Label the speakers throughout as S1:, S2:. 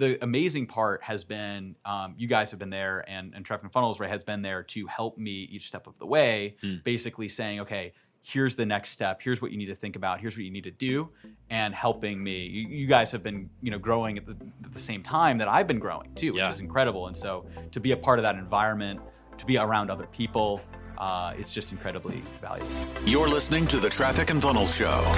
S1: the amazing part has been um, you guys have been there and, and Traffic and Funnels right has been there to help me each step of the way,
S2: Mm.
S1: basically saying, okay, here's the next step, here's what you need to think about, here's what you need to do, and helping me. You, you guys have been you know growing at the, at the same time that I've been growing too, which
S2: Yeah.
S1: is incredible. And so to be a part of that environment, to be around other people, uh, it's just incredibly valuable.
S3: You're listening to the Traffic and Funnels Show.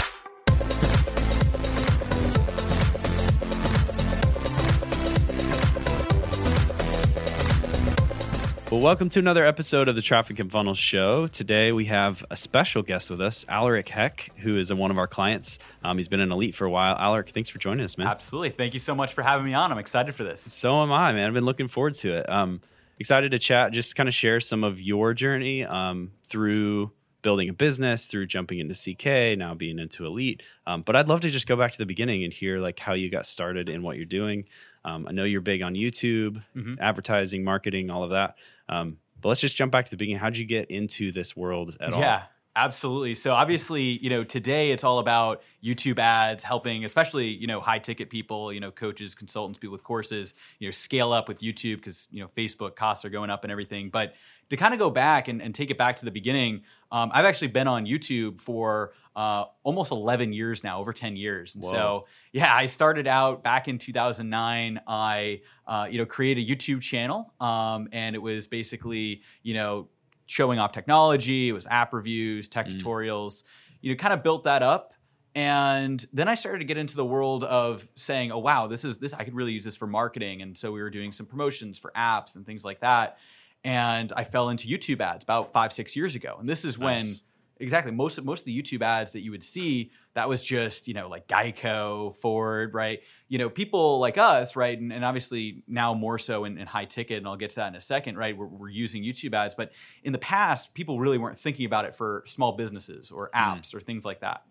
S2: Well, welcome to another episode of the Traffic and Funnels Show. Today we have a special guest with us, Alaric Heck, who is one of our clients. Um, he's been an elite for a while. Alaric, thanks for joining us, man.
S1: Absolutely. Thank you so much for having me on. I'm excited for this.
S2: So am I, man. I've been looking forward to it. Um, excited to chat, just kind of share some of your journey um, through building a business, through jumping into CK, now being into Elite. Um, but I'd love to just go back to the beginning and hear like how you got started in what you're doing. Um, I know you're big on YouTube,
S1: Mhm.
S2: advertising, marketing, all of that. Um, but let's just jump back to the beginning. How'd you get into this world at all?
S1: Yeah, absolutely. So obviously, you know, today it's all about YouTube ads, helping especially, you know, high ticket people, you know, coaches, consultants, people with courses, you know, scale up with YouTube because, you know, Facebook costs are going up and everything. But to kind of go back and, and take it back to the beginning, um, I've actually been on YouTube for uh, almost 11 years now, over 10 years. And
S2: Whoa.
S1: so, yeah, I started out back in 2009. I, uh, you know, created a YouTube channel, um, and it was basically, you know, showing off technology. It was app reviews, tech
S2: Mm.
S1: tutorials. You know, kind of built that up, and then I started to get into the world of saying, "Oh, wow, this is this. I could really use this for marketing." And so we were doing some promotions for apps and things like that. And I fell into YouTube ads about five, six years ago. And this is when
S2: Nice.
S1: Exactly most of most of the YouTube ads that you would see that was just you know like Geico, Ford, right? You know people like us, right? And, and obviously now more so in, in high ticket, and I'll get to that in a second, right? We're, we're using YouTube ads, but in the past, people really weren't thinking about it for small businesses or mm. apps or things like that.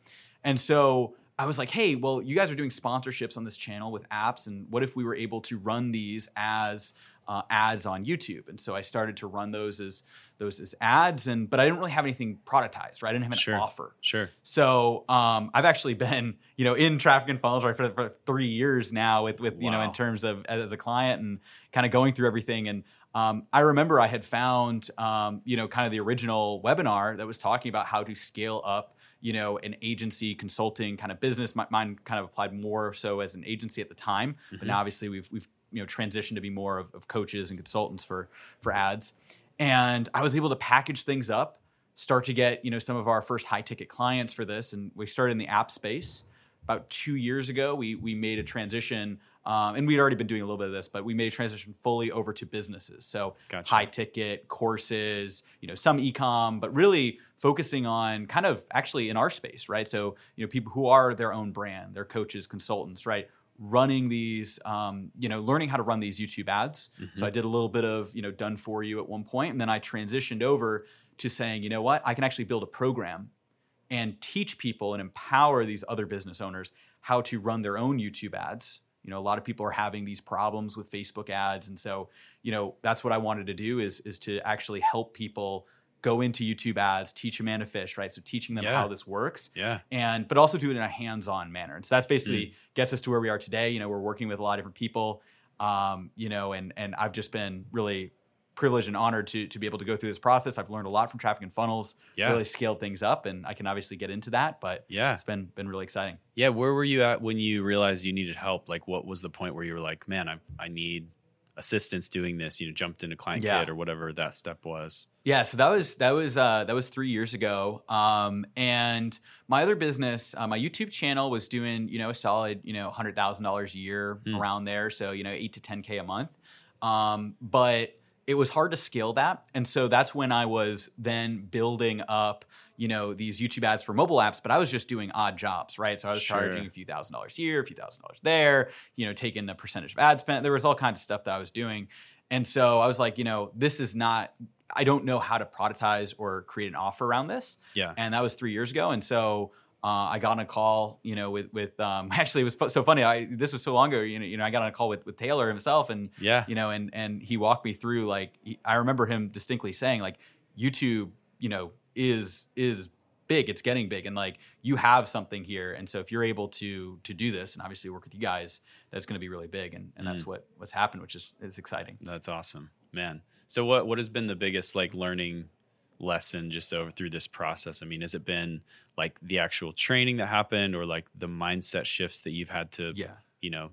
S1: And so I was like, hey, well, you guys are doing sponsorships on this channel with apps, and what if we were able to run these as uh, ads on YouTube? And so I started to run those as those as ads, and but I didn't really have anything productized, right? I didn't have an
S2: Sure.
S1: offer.
S2: Sure.
S1: So um, I've actually been, you know, in traffic and funnels right for, for three years now with, with you know, in terms of as, as a client and kind of going through everything. And um, I remember I had found, um, you know, kind of the original webinar that was talking about how to scale up, you know, an agency consulting kind of business. My, mine kind of applied more so as an agency at the time, but
S2: Mhm.
S1: now obviously we've we've you know transitioned to be more of, of coaches and consultants for for ads. And I was able to package things up start to get you know some of our first high ticket clients for this. And we started in the app space. About two years ago we we made a transition um, and we'd already been doing a little bit of this but we made a transition fully over to businesses. So
S2: Gotcha.
S1: high ticket courses you know some ecom but really focusing on kind of actually in our space right? So you know people who are their own brand they're coaches consultants right running these um, you know learning how to run these youtube ads. So i did a little bit of you know done for you at one point and then i transitioned over to saying you know what? I can actually build a program and teach people and empower these other business owners how to run their own youtube ads. You know a lot of people are having these problems with facebook ads and so you know that's what i wanted to do is is to actually help people go into youtube ads teach a man to fish right so teaching them
S2: Yeah.
S1: how this works
S2: Yeah.
S1: and but also do it in a hands-on manner. And so that's basically
S2: Mm.
S1: gets us to where we are today. You know, we're working with a lot of different people. Um, you know, and and I've just been really privileged and honored to to be able to go through this process. I've learned a lot from traffic and funnels.
S2: Yeah.
S1: Really scaled things up, and I can obviously get into that. But
S2: Yeah.
S1: it's been been really exciting.
S2: Yeah, where were you at when you realized you needed help? Like, what was the point where you were like, "Man, I I need assistance doing this"? You know, jumped into Client
S1: Yeah.
S2: Kit or whatever that step was.
S1: Yeah, so that was that was uh, that was three years ago. Um, and my other business, uh, my YouTube channel, was doing you know a solid you know hundred thousand dollars a year
S2: Hmm.
S1: around there. So you know eight to ten k a month. Um, but it was hard to scale that, and so that's when I was then building up you know these YouTube ads for mobile apps. But I was just doing odd jobs, right? So I was
S2: Sure.
S1: charging a few thousand dollars here, a few thousand dollars there. You know, taking a percentage of ad spend. There was all kinds of stuff that I was doing. And so I was like, you know, this is not, I don't know how to productize or create an offer around this.
S2: Yeah.
S1: And that was three years ago. And so uh, I got on a call, you know, with, with, um, actually it was fu- so funny. I, this was so long ago, you know, you know, I got on a call with, with Taylor himself and,
S2: Yeah.
S1: you know, and, and he walked me through like, he, I remember him distinctly saying like, YouTube, you know, is, is big. It's getting big, and like you have something here. And so if you're able to to do this, and obviously work with you guys, that's going to be really big. And and that's
S2: Mm.
S1: what what's happened, which is is exciting.
S2: That's awesome, man. So what what has been the biggest like learning lesson just over through this process? I mean, has it been like the actual training that happened, or like the mindset shifts that you've had to,
S1: Yeah,
S2: you know,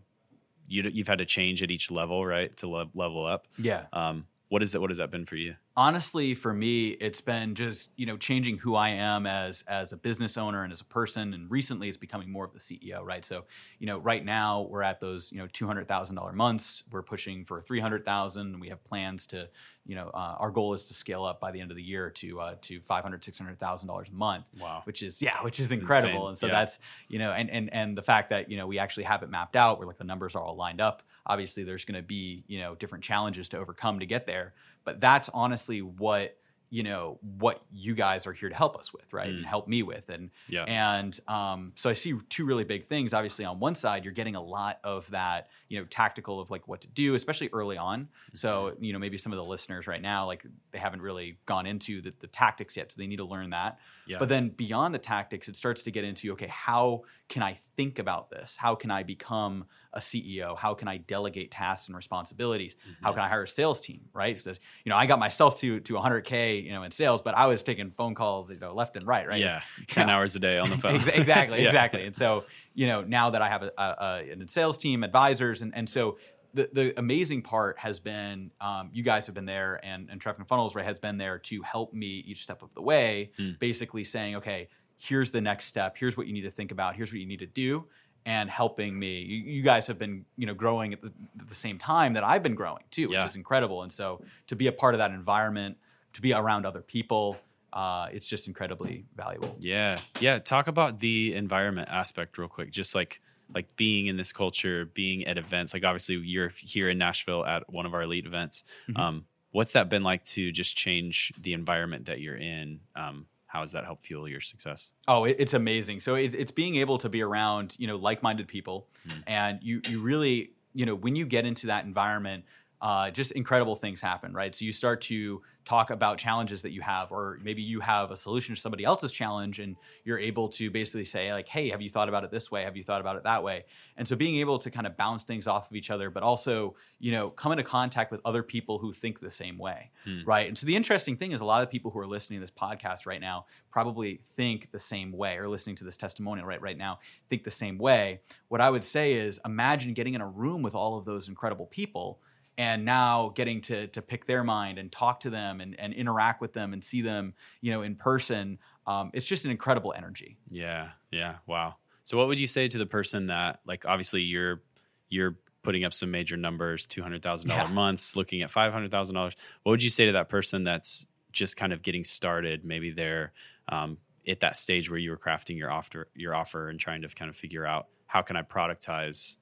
S2: you you've had to change at each level, right, to le- level up?
S1: yeah.
S2: Um, what is that? What has that been for you?
S1: Honestly for me it's been just you know changing who i am as as a business owner and as a person and recently it's becoming more of the ceo right? So you know right now we're at those you know $200000 months. We're pushing for 300000 we have plans to you know uh, our goal is to scale up by the end of the year to uh, to 500 $600000 a month
S2: Wow.
S1: which is yeah which is incredible.
S2: insane,
S1: and so
S2: yeah.
S1: that's you know and and and the fact that you know we actually have it mapped out where like the numbers are all lined up obviously there's going to be you know different challenges to overcome to get there but that's honestly what you know what you guys are here to help us with right and
S2: Mm.
S1: help me with and
S2: Yeah.
S1: and um, so i see two really big things obviously on one side you're getting a lot of that you know tactical of like what to do especially early on so you know maybe some of the listeners right now like they haven't really gone into the, the tactics yet so they need to learn that
S2: Yeah.
S1: but then beyond the tactics, it starts to get into okay, how can I think about this? How can I become a CEO? How can I delegate tasks and responsibilities?
S2: Mm-hmm.
S1: How can I hire a sales team? Right? So, you know, I got myself to to 100k, you know, in sales, but I was taking phone calls, you know, left and right. Right?
S2: Yeah. Ten hours a day on the phone.
S1: Exactly,
S2: Yeah.
S1: exactly. And so, you know, now that I have a, a, a, sales team, advisors, and and so the the amazing part has been um, you guys have been there, and and Traffic and Funnels right has been there to help me each step of the way,
S2: Hmm.
S1: basically saying, okay, here's the next step, here's what you need to think about, here's what you need to do. And helping me, you, you guys have been, you know, growing at the, at the same time that I've been growing too, which
S2: Yeah.
S1: is incredible. And so, to be a part of that environment, to be around other people, uh, it's just incredibly valuable.
S2: Yeah. Yeah. Talk about the environment aspect real quick. Just like like being in this culture, being at events. Like obviously you're here in Nashville at one of our elite events.
S1: Mhm.
S2: Um, what's that been like to just change the environment that you're in? Um, how has that helped fuel your success?
S1: Oh, it, it's amazing. So it's it's being able to be around you know like-minded people,
S2: Mm.
S1: and you you really you know when you get into that environment, uh, just incredible things happen, right? So you start to talk about challenges that you have, or maybe you have a solution to somebody else's challenge, and you're able to basically say like, "Hey, have you thought about it this way? Have you thought about it that way?" And so being able to kind of bounce things off of each other, but also you know come into contact with other people who think the same way,
S2: Hmm.
S1: right? And so the interesting thing is a lot of people who are listening to this podcast right now probably think the same way, or listening to this testimonial right right now think the same way. What I would say is imagine getting in a room with all of those incredible people and now getting to to pick their mind and talk to them and, and interact with them and see them you know in person um, it's just an incredible energy
S2: Yeah, yeah, wow. So what would you say to the person that like obviously you're you're putting up some major numbers, two hundred thousand
S1: Yeah.
S2: dollar months, looking at five hundred thousand dollars. What would you say to that person that's just kind of getting started? Maybe they're um, at that stage where you were crafting your offer your offer and trying to kind of figure out how can I productize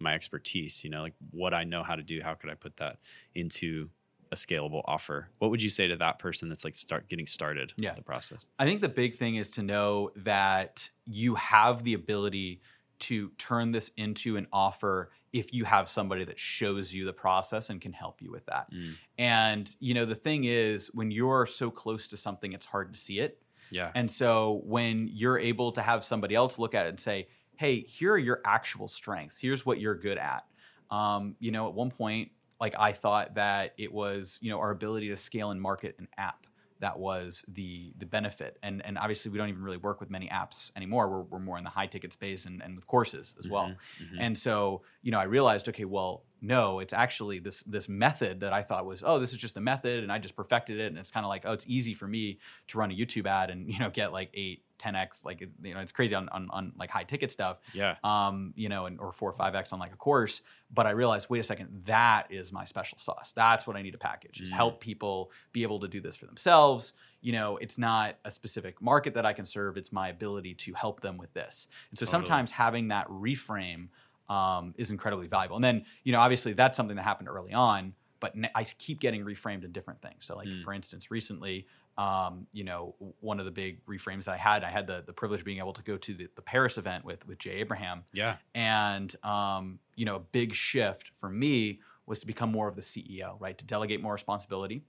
S2: my expertise, you know, like what I know how to do, how could I put that into a scalable offer? What would you say to that person that's like start getting started
S1: Yeah.
S2: the process?
S1: I think the big thing is to know that you have the ability to turn this into an offer if you have somebody that shows you the process and can help you with that.
S2: Mm.
S1: And you know, the thing is when you're so close to something it's hard to see it.
S2: Yeah.
S1: And so when you're able to have somebody else look at it and say, "Hey, here are your actual strengths. Here's what you're good at." Um, you know, at one point, like I thought that it was, you know, our ability to scale and market an app that was the the benefit. And and obviously, we don't even really work with many apps anymore. We're, we're more in the high ticket space and, and with courses as well.
S2: Mhm, mhm.
S1: And so, you know, I realized, okay, well, no, it's actually this this method that I thought was, oh, this is just a method, and I just perfected it, and it's kind of like, oh, it's easy for me to run a YouTube ad and you know get like eight, 10x, like it- you know, it's crazy on on, on like high ticket stuff,
S2: yeah.
S1: um, you know, and or four or five x on like a course. But I realized, wait a second, that is my special sauce. That's what I need to package. Is
S2: Mm.
S1: help people be able to do this for themselves. You know, it's not a specific market that I can serve. It's my ability to help them with this. And so
S2: Totally.
S1: sometimes having that reframe um, is incredibly valuable. And then, you know, obviously that's something that happened early on, but I keep getting reframed in different things. So, like
S2: Mm.
S1: for instance, recently, um, you know, one of the big reframes that I had, I had the, the privilege of being able to go to the, the Paris event with with Jay Abraham,
S2: Yeah.
S1: and um, you know, a big shift for me was to become more of the CEO, right? To delegate more responsibility.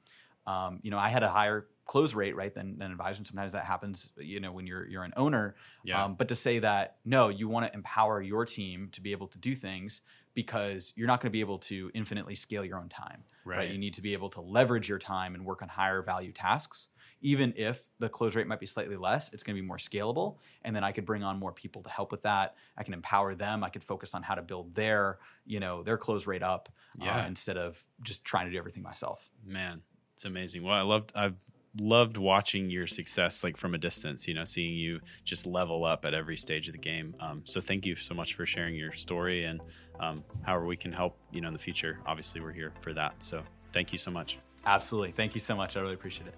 S1: Um, you know, I had a higher close rate, right, than, than advisor. And sometimes that happens, you know, when you're you're an owner.
S2: Yeah.
S1: Um, but to say that no, you want to empower your team to be able to do things because you're not going to be able to infinitely scale your own time.
S2: Right.
S1: You need to be able to leverage your time and work on higher value tasks. Even if the close rate might be slightly less, it's going to be more scalable. And then I could bring on more people to help with that. I can empower them. I could focus on how to build their, you know, their close rate up uh,
S2: Yeah.
S1: instead of just trying to do everything myself.
S2: Man, it's amazing. Well, I loved I've loved watching your success like from a distance, you know, seeing you just level up at every stage of the game. Um, so thank you so much for sharing your story and um, however we can help, you know, in the future. Obviously, we're here for that. So thank you so much.
S1: Absolutely. Thank you so much. I really appreciate it.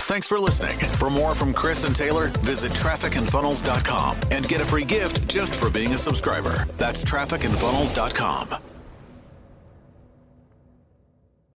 S3: Thanks for listening. For more from Chris and Taylor, visit trafficandfunnels.com and get a free gift just for being a subscriber. That's trafficandfunnels.com.